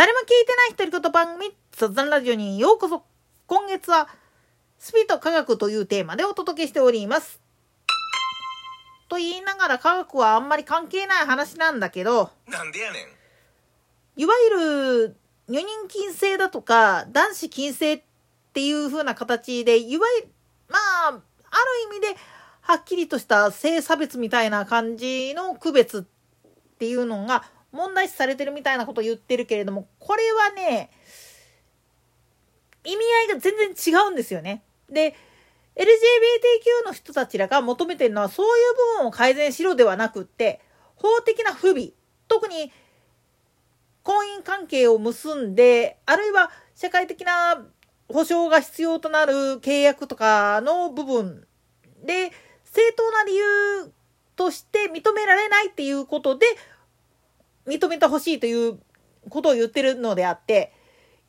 誰も聞いてない独り言番組雑談ラジオにようこそ今月はスピード科学というテーマでお届けしております。と言いながら科学はあんまり関係ない話なんだけど。なんでやねん。いわゆる女人禁制だとか男子禁制っていう風な形でいわゆるまあある意味ではっきりとした性差別みたいな感じの区別っていうのが問題視されてるみたいなことを言ってるけれどもこれはね意味合いが全然違うんですよね。で LGBTQ の人たちらが求めてるのはそういう部分を改善しろではなくって法的な不備特に婚姻関係を結んであるいは社会的な保障が必要となる契約とかの部分で正当な理由として認められないっていうことで認めてほしいということを言ってるのであって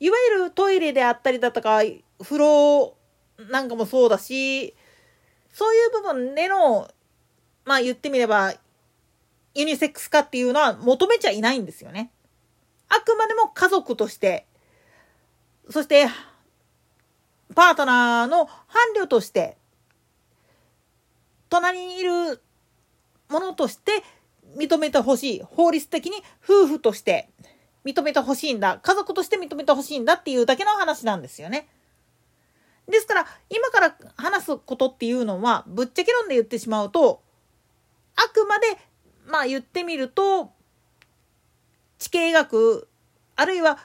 いわゆるトイレであったりだとか風呂なんかもそうだしそういう部分でのまあ言ってみればユニセックス化っていうのは求めちゃいないんですよね。あくまでも家族としてそしてパートナーの伴侶として隣にいるものとして認めてほしい法律的に夫婦として認めてほしいんだ家族として認めてほしいんだっていうだけの話なんですよね。ですから今から話すことっていうのはぶっちゃけ論で言ってしまうとあくまでまあ言ってみると地形学あるいは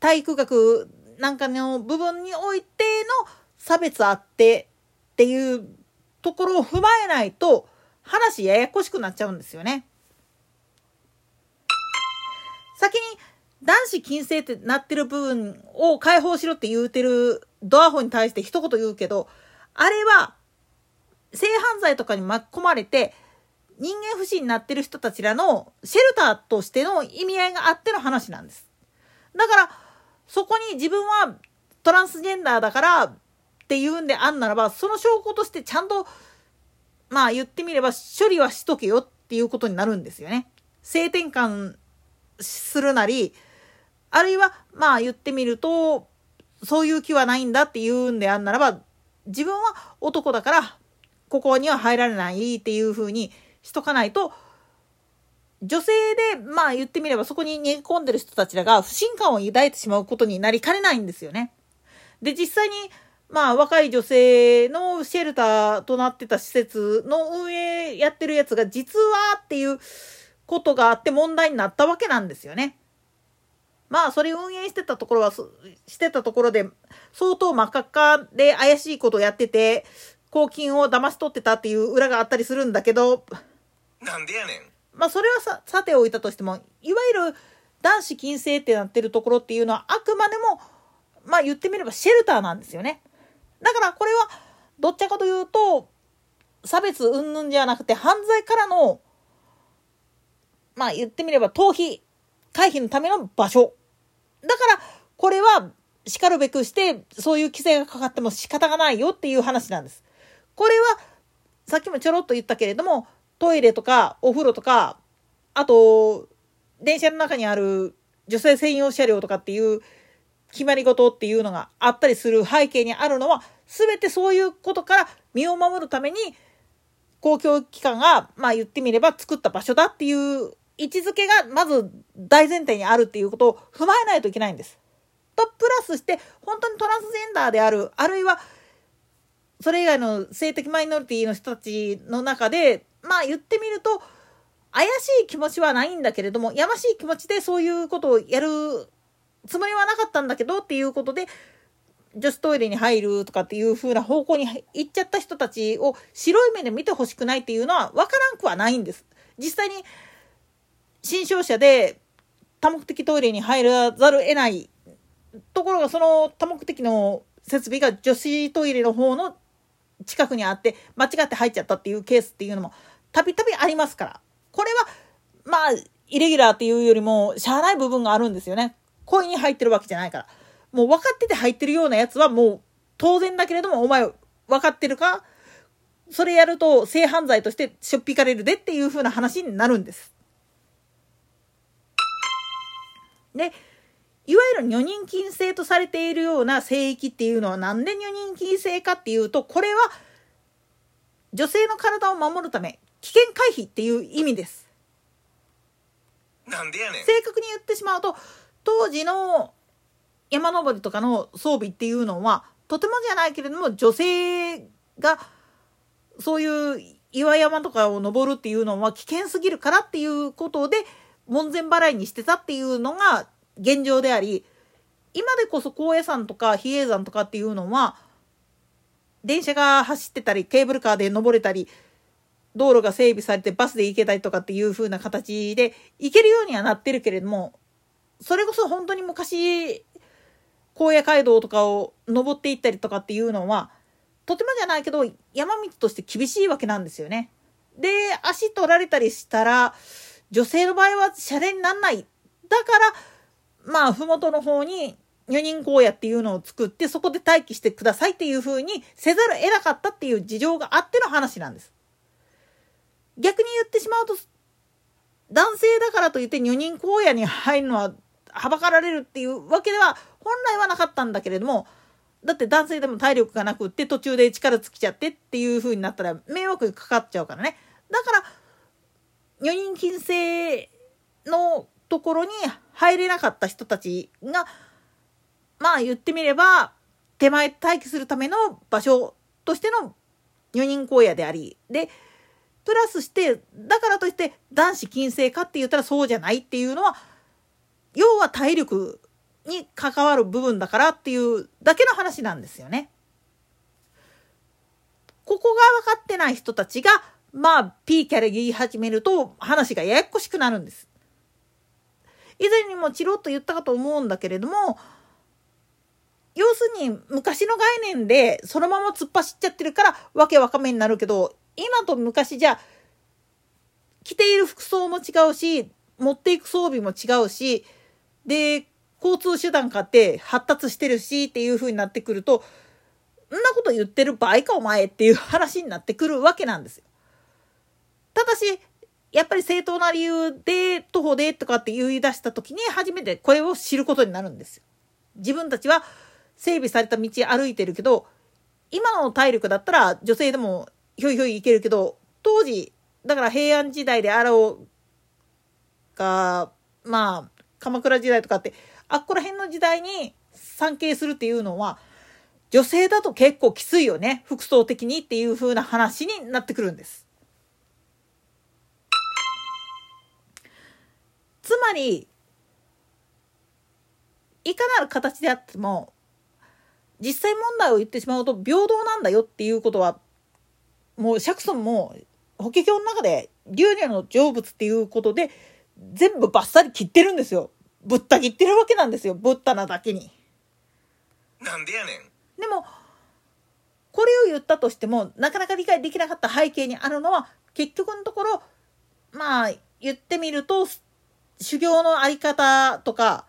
体育学なんかの部分においての差別あってっていうところを踏まえないと話ややこしくなっちゃうんですよね。先に男子禁制ってなってる部分を解放しろって言うてるドアホに対して一言言うけど、あれは性犯罪とかに巻き込まれて人間不信になってる人たちらのシェルターとしての意味合いがあっての話なんです。だからそこに自分はトランスジェンダーだからっていうんであんならばその証拠としてちゃんとまあ言ってみれば処理はしとけよっていうことになるんですよね。性転換するなりあるいはまあ言ってみるとそういう気はないんだっていうんであんならば自分は男だからここには入られないっていうふうにしとかないと女性でまあ言ってみればそこに逃げ込んでる人たちらが不信感を抱いてしまうことになりかねないんですよね。で実際にまあ若い女性のシェルターとなってた施設の運営やってるやつが実はっていうことがあって問題になったわけなんですよね。まあそれ運営してたところはしてたところで相当真っ赤っかで怪しいことをやってて公金を騙し取ってたっていう裏があったりするんだけどなんでやねんまあそれはささておいたとしてもいわゆる男子禁制ってなってるところっていうのはあくまでもまあ言ってみればシェルターなんですよね。だからこれはどっちかというと差別云々じゃなくて犯罪からのまあ言ってみれば逃避回避のための場所。だからこれは叱るべくしてそういう規制がかかっても仕方がないよっていう話なんです。これはさっきもちょろっと言ったけれどもトイレとかお風呂とかあと電車の中にある女性専用車両とかっていう決まり事っていうのがあったりする背景にあるのは全てそういうことから身を守るために公共機関がまあ言ってみれば作った場所だっていう位置づけがまず大前提にあるっていうことを踏まえないといけないんです。とプラスして本当にトランスジェンダーであるあるいはそれ以外の性的マイノリティの人たちの中でまあ言ってみると怪しい気持ちはないんだけれどもやましい気持ちでそういうことをやるつもりはなかったんだけどっていうことで女子トイレに入るとかっていう風な方向に行っちゃった人たちを白い目で見てほしくないっていうのは分からんくはないんです。実際に新商社で多目的トイレに入らざるを得ないところがその多目的の設備が女子トイレの方の近くにあって間違って入っちゃったっていうケースっていうのもたびたびありますからこれはまあイレギュラーっていうよりもしゃあない部分があるんですよね故意に入ってるわけじゃないから。もう分かってて入ってるようなやつはもう当然だけれどもお前分かってるか？それやると性犯罪としてしょっぴかれるでっていう風な話になるんです。でいわゆる女人禁制とされているような聖域っていうのはなんで女人禁制かっていうとこれは女性の体を守るため危険回避っていう意味です。なんでやねん。正確に言ってしまうと当時の山登りとかの装備っていうのはとてもじゃないけれども女性がそういう岩山とかを登るっていうのは危険すぎるからっていうことで門前払いにしてたっていうのが現状であり今でこそ高野山とか比叡山とかっていうのは電車が走ってたりケーブルカーで登れたり道路が整備されてバスで行けたりとかっていう風な形で行けるようにはなってるけれどもそれこそ本当に昔荒野街道とかを登っていったりとかっていうのはとてもじゃないけど山道として厳しいわけなんですよね。で足取られたりしたら女性の場合はシャレになんない。だからまあ麓の方に女人荒野っていうのを作ってそこで待機してくださいっていう風にせざるを得なかったっていう事情があっての話なんです。逆に言ってしまうと男性だからといって女人荒野に入るのははばかられるっていうわけでは本来はなかったんだけれどもだって男性でも体力がなくって途中で力尽きちゃってっていう風になったら迷惑かかっちゃうからね。だから女人禁制のところに入れなかった人たちがまあ言ってみれば手前待機するための場所としての女人荒野でありでプラスしてだからといって男子禁制かって言ったらそうじゃないっていうのは要は体力に関わる部分だからっていうだけの話なんですよね。ここが分かってない人たちがまあ P キャラ言い始めると話がややこしくなるんです。以前にもチロッと言ったかと思うんだけれども要するに昔の概念でそのまま突っ走っちゃってるからわけわかめになるけど今と昔じゃ着ている服装も違うし持っていく装備も違うしで交通手段かって発達してるしっていう風になってくるとんなこと言ってる場合かお前っていう話になってくるわけなんですよ。ただしやっぱり正当な理由で徒歩でとかって言い出した時に初めてこれを知ることになるんですよ。自分たちは整備された道歩いてるけど今の体力だったら女性でもひょいひょい行けるけど当時だから平安時代であろうがまあ鎌倉時代とかってあっこら辺の時代に参詣するっていうのは女性だと結構きついよね服装的にっていう風な話になってくるんです。つまりいかなる形であっても実際問題を言ってしまうと平等なんだよっていうことはもう釈尊も法華経の中で竜女の成仏っていうことで全部バッサリ切ってるんですよ。ぶった切ってるわけなんですよ。ぶったなだけに。なんでやねんでもこれを言ったとしてもなかなか理解できなかった背景にあるのは結局のところまあ言ってみると修行のあり方とか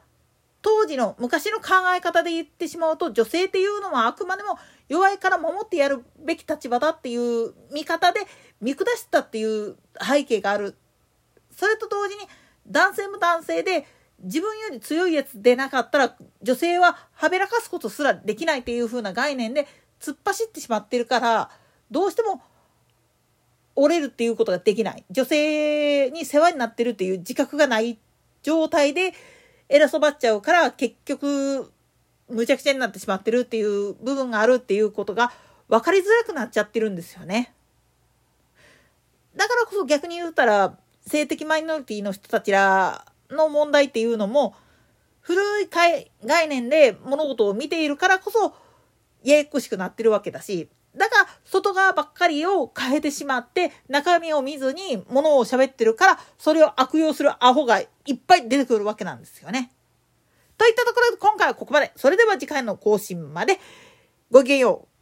当時の昔の考え方で言ってしまうと女性っていうのはあくまでも弱いから守ってやるべき立場だっていう見方で見下したっていう背景がある。それと同時に男性も男性で自分より強いやつでなかったら女性ははべらかすことすらできないっていう風な概念で突っ走ってしまってるからどうしても折れるっていうことができない女性に世話になってるっていう自覚がない状態で偉そばっちゃうから結局むちゃくちゃになってしまってるっていう部分があるっていうことが分かりづらくなっちゃってるんですよね。だからこそ逆に言うたら性的マイノリティの人たちらの問題っていうのも古い概念で物事を見ているからこそややこしくなってるわけだしだから外側ばっかりを変えてしまって中身を見ずに物を喋ってるからそれを悪用するアホがいっぱい出てくるわけなんですよね。といったところで今回はここまで。それでは次回の更新までごきげんよう。